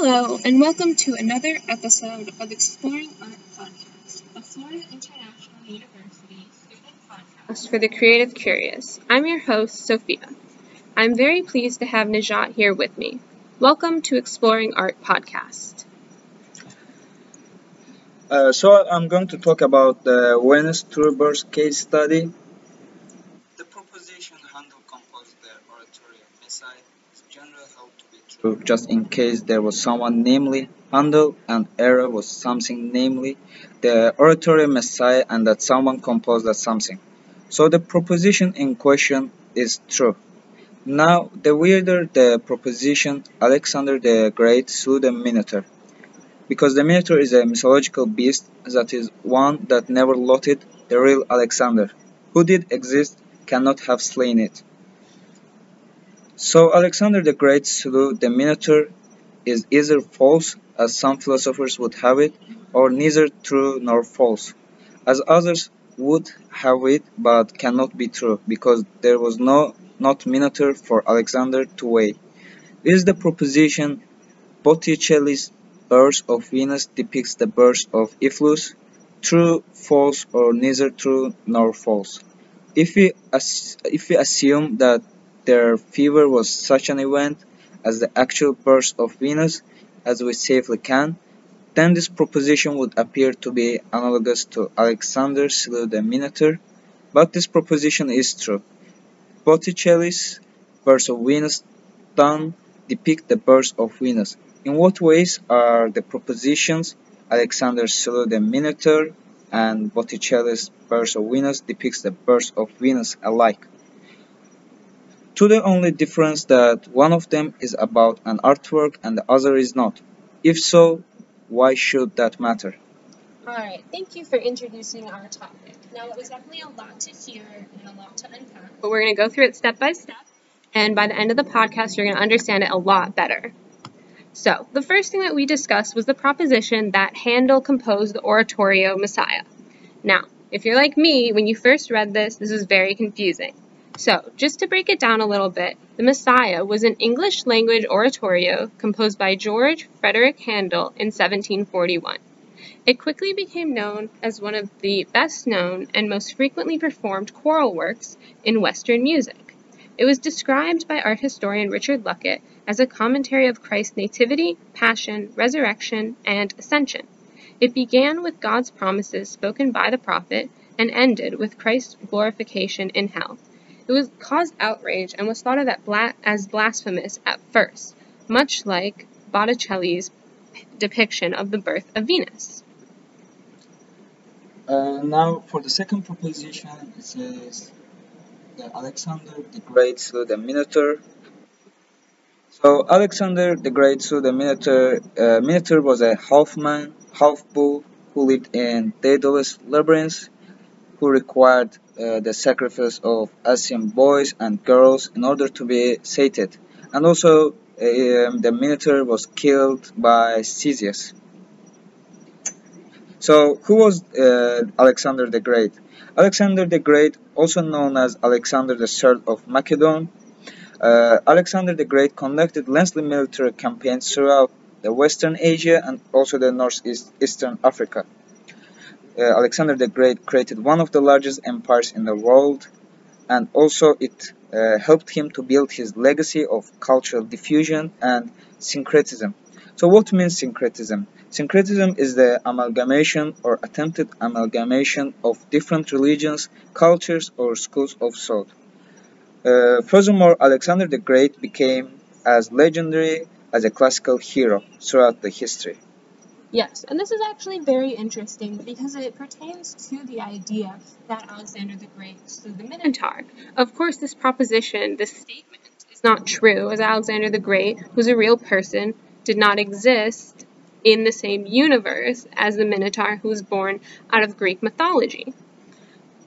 Hello, and welcome to another episode of Exploring Art Podcast, a Florida International University student podcast for the creative curious. I'm your host, Sophia. I'm very pleased to have Najat here with me. Welcome to Exploring Art Podcast. Uh, so I'm going to talk about the Venus Turber's case study. The proposition Handel composed the oratorio Messiah is generally held just in case there was someone namely Handel and era was something namely the oratorio Messiah and that someone composed that something. So the proposition in question is true. Now, the weirder the proposition, Alexander the Great slew the Minotaur because the Minotaur is a mythological beast that is one that never loathed the real Alexander, who did exist, cannot have slain it. So Alexander the Great slew the Minotaur is either false, as some philosophers would have it, or neither true nor false, as others would have it but cannot be true, because there was no not Minotaur for Alexander to weigh. Is the proposition Botticelli's birth of Venus depicts the birth of Iphiclus, true, false, or neither true nor false. If we, if we assume that their fever was such an event as the actual birth of Venus, as we safely can, then this proposition would appear to be analogous to Alexander slew the Minotaur, but this proposition is true. Botticelli's birth of Venus done depict the birth of Venus, in what ways are the propositions Alexander slew the Minotaur and Botticelli's Birth of Venus depicts the birth of Venus alike? To the only difference that one of them is about an artwork and the other is not. If so, why should that matter? Alright, thank you for introducing our topic. Now, it was definitely a lot to hear and a lot to unpack, but we're going to go through it step by step, and by the end of the podcast, you're going to understand it a lot better. So, the first thing that we discussed was the proposition that Handel composed the oratorio Messiah. Now, if you're like me, when you first read this, this was very confusing. So, just to break it down a little bit, the Messiah was an English language oratorio composed by George Frederick Handel in 1741. It quickly became known as one of the best known and most frequently performed choral works in Western music. It was described by art historian Richard Luckett as a commentary of Christ's nativity, passion, resurrection, and ascension. It began with God's promises spoken by the prophet and ended with Christ's glorification in hell. It was caused outrage and was thought of as blasphemous at first, much like Botticelli's depiction of the birth of Venus. Uh, now, for the second proposition, it says Alexander the Great slew the Minotaur. So Alexander the Great slew the Minotaur. Uh, Minotaur was a half man, half bull who lived in Daedalus labyrinth, who required uh, the sacrifice of Asian boys and girls in order to be sated. And also, uh, the Minotaur was killed by Theseus. So, who was uh, Alexander the Great? Alexander the Great, also known as Alexander III of Macedon, uh, Alexander the Great conducted lengthy military campaigns throughout the Western Asia and also the Northeast Eastern Africa. Uh, Alexander the Great created one of the largest empires in the world, and also it uh, helped him to build his legacy of cultural diffusion and syncretism. So, what means syncretism? Syncretism is the amalgamation or attempted amalgamation of different religions, cultures, or schools of thought. Uh, furthermore, Alexander the Great became as legendary as a classical hero throughout the history. Yes, and this is actually very interesting because it pertains to the idea that Alexander the Great slew the Minotaur. Of course, this proposition, this statement, is not true, as Alexander the Great was a real person, did not exist, in the same universe as the Minotaur who was born out of Greek mythology.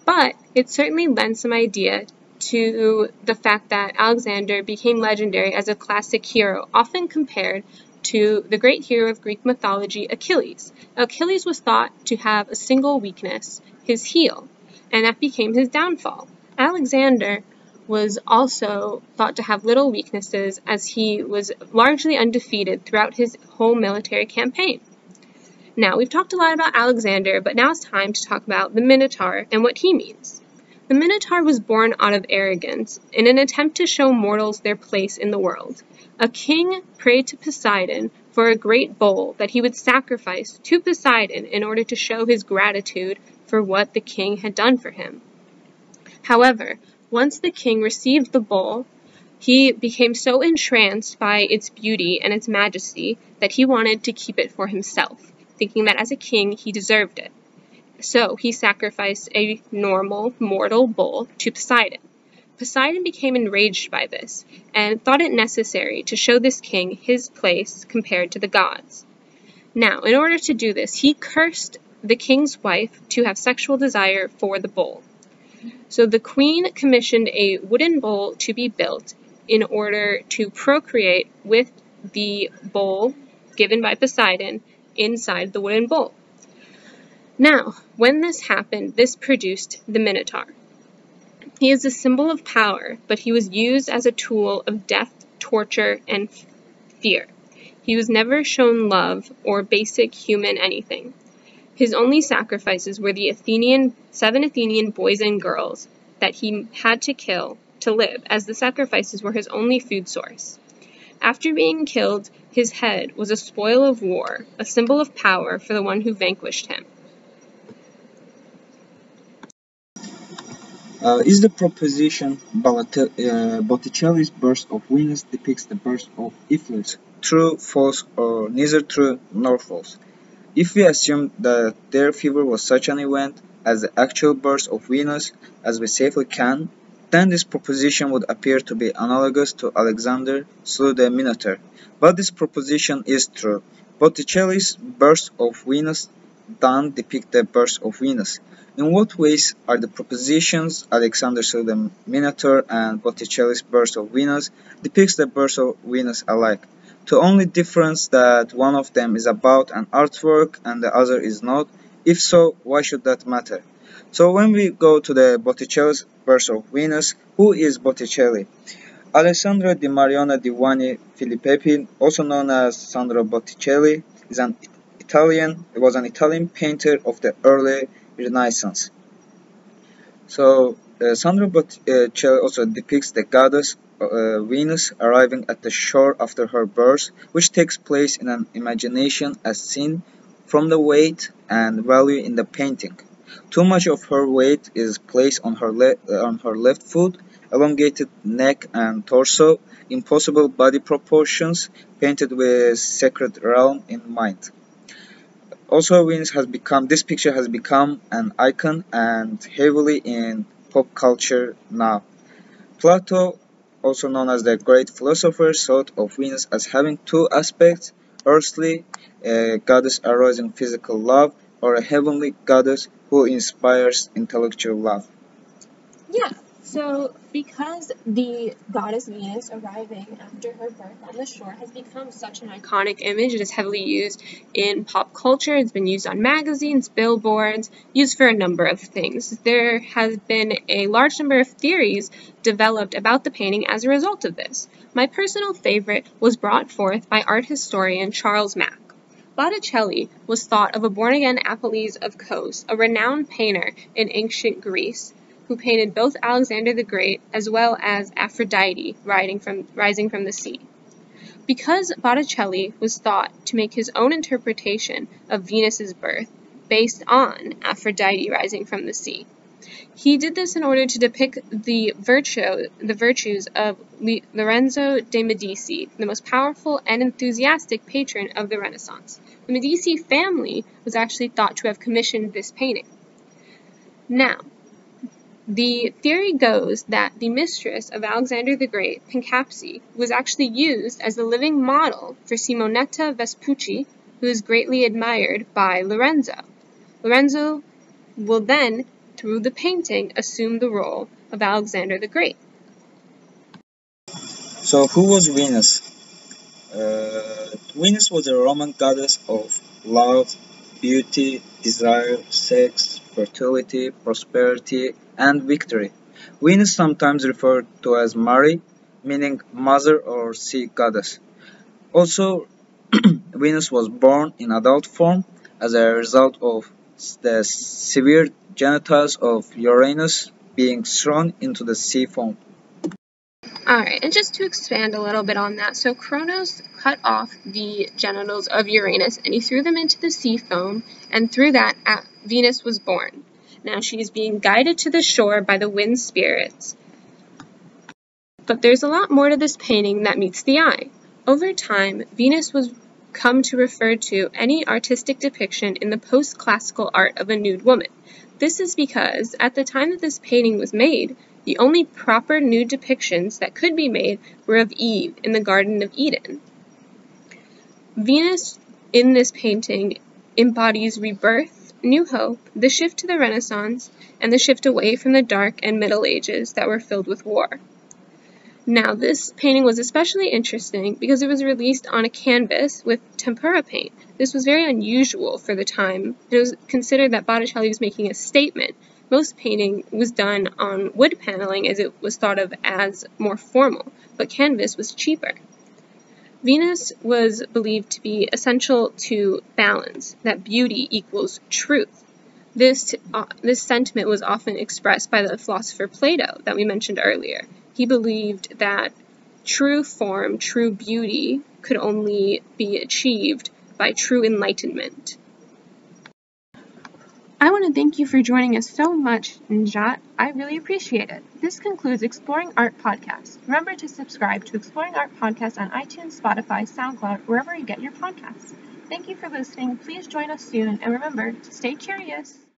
But it certainly lends some idea to the fact that Alexander became legendary as a classic hero, often compared to the great hero of Greek mythology, Achilles. Achilles was thought to have a single weakness, his heel, and that became his downfall. Alexander was also thought to have little weaknesses as he was largely undefeated throughout his whole military campaign. Now, we've talked a lot about Alexander, but now it's time to talk about the Minotaur and what he means. The Minotaur was born out of arrogance in an attempt to show mortals their place in the world. A king prayed to Poseidon for a great bull that he would sacrifice to Poseidon in order to show his gratitude for what the king had done for him. However, once the king received the bull, he became so entranced by its beauty and its majesty that he wanted to keep it for himself, thinking that as a king he deserved it. So he sacrificed a normal, mortal bull to Poseidon. Poseidon became enraged by this and thought it necessary to show this king his place compared to the gods. Now, in order to do this, he cursed the king's wife to have sexual desire for the bull. So the queen commissioned a wooden bull to be built in order to procreate with the bull given by Poseidon inside the wooden bowl. Now, when this happened, this produced the Minotaur. He is a symbol of power, but he was used as a tool of death, torture, and fear. He was never shown love or basic human anything. His only sacrifices were the Athenian seven Athenian boys and girls that he had to kill to live, as the sacrifices were his only food source. After being killed, his head was a spoil of war, a symbol of power for the one who vanquished him. Uh, is the proposition uh, Botticelli's burst of Venus depicts the burst of Iphigenia true, false, or neither true nor false? If we assume that their fever was such an event as the actual burst of Venus as we safely can, then this proposition would appear to be analogous to Alexander slew the Minotaur. But this proposition is true. Botticelli's burst of Venus don't depict the burst of Venus. In what ways are the propositions Alexander the Minotaur and Botticelli's burst of Venus depicts the burst of Venus alike? The only difference that one of them is about an artwork and the other is not. If so, why should that matter? So when we go to the Botticelli's burst of Venus, who is Botticelli? Alessandro di Mariano di Divani Filippi, also known as Sandro Botticelli, is an Italian, He was an Italian painter of the early Renaissance. So uh, Sandro Botticelli also depicts the goddess uh, Venus arriving at the shore after her birth, which takes place in an imagination as seen from the weight and value in the painting. Too much of her weight is placed on her, uh, on her left foot, elongated neck and torso, impossible body proportions, painted with sacred realm in mind. Also, Venus has become this picture has become an icon and heavily in pop culture now. Plato, also known as the great philosopher, thought of Venus as having two aspects: earthly, a goddess arousing physical love, or a heavenly goddess who inspires intellectual love. Yeah. So, because the goddess Venus arriving after her birth on the shore has become such an iconic image, it is heavily used in pop culture. It's been used on magazines, billboards, used for a number of things. There has been a large number of theories developed about the painting as a result of this. My personal favorite was brought forth by art historian Charles Mack. Botticelli was thought of a born again Apelles of Kos, a renowned painter in ancient Greece who painted both Alexander the Great as well as Aphrodite from, rising from the sea. Because Botticelli was thought to make his own interpretation of Venus's birth based on Aphrodite rising from the sea. He did this in order to depict the virtue, the virtues of Lorenzo de Medici, the most powerful and enthusiastic patron of the Renaissance. The Medici family was actually thought to have commissioned this painting. Now, the theory goes that the mistress of Alexander the Great, Pancapsi, was actually used as the living model for Simonetta Vespucci, who is greatly admired by Lorenzo. Lorenzo will then, through the painting, assume the role of Alexander the Great. So, who was Venus? Uh, Venus was a Roman goddess of love, beauty, desire, sex, fertility, prosperity, and victory. Venus sometimes referred to as Mari, meaning mother or sea goddess. Also, Venus was born in adult form as a result of the severe genitals of Uranus being thrown into the sea foam. Alright, and just to expand a little bit on that, so Kronos cut off the genitals of Uranus and he threw them into the sea foam, and through that, Venus was born. Now she is being guided to the shore by the wind spirits. But there's a lot more to this painting that meets the eye. Over time, Venus was come to refer to any artistic depiction in the post-classical art of a nude woman. This is because, at the time that this painting was made, the only proper nude depictions that could be made were of Eve in the Garden of Eden. Venus in this painting embodies rebirth, new hope, the shift to the Renaissance, and the shift away from the dark and Middle Ages that were filled with war. Now, this painting was especially interesting because it was released on a canvas with tempera paint. This was very unusual for the time. It was considered that Botticelli was making a statement. Most painting was done on wood paneling as it was thought of as more formal, but canvas was cheaper. Venus was believed to be essential to balance, that beauty equals truth. This, uh, this sentiment was often expressed by the philosopher Plato that we mentioned earlier. He believed that true form, true beauty, could only be achieved by true enlightenment. I want to thank you for joining us so much, Najat. I really appreciate it. This concludes Exploring Art Podcast. Remember to subscribe to Exploring Art Podcast on iTunes, Spotify, SoundCloud, wherever you get your podcasts. Thank you for listening. Please join us soon, and remember to stay curious.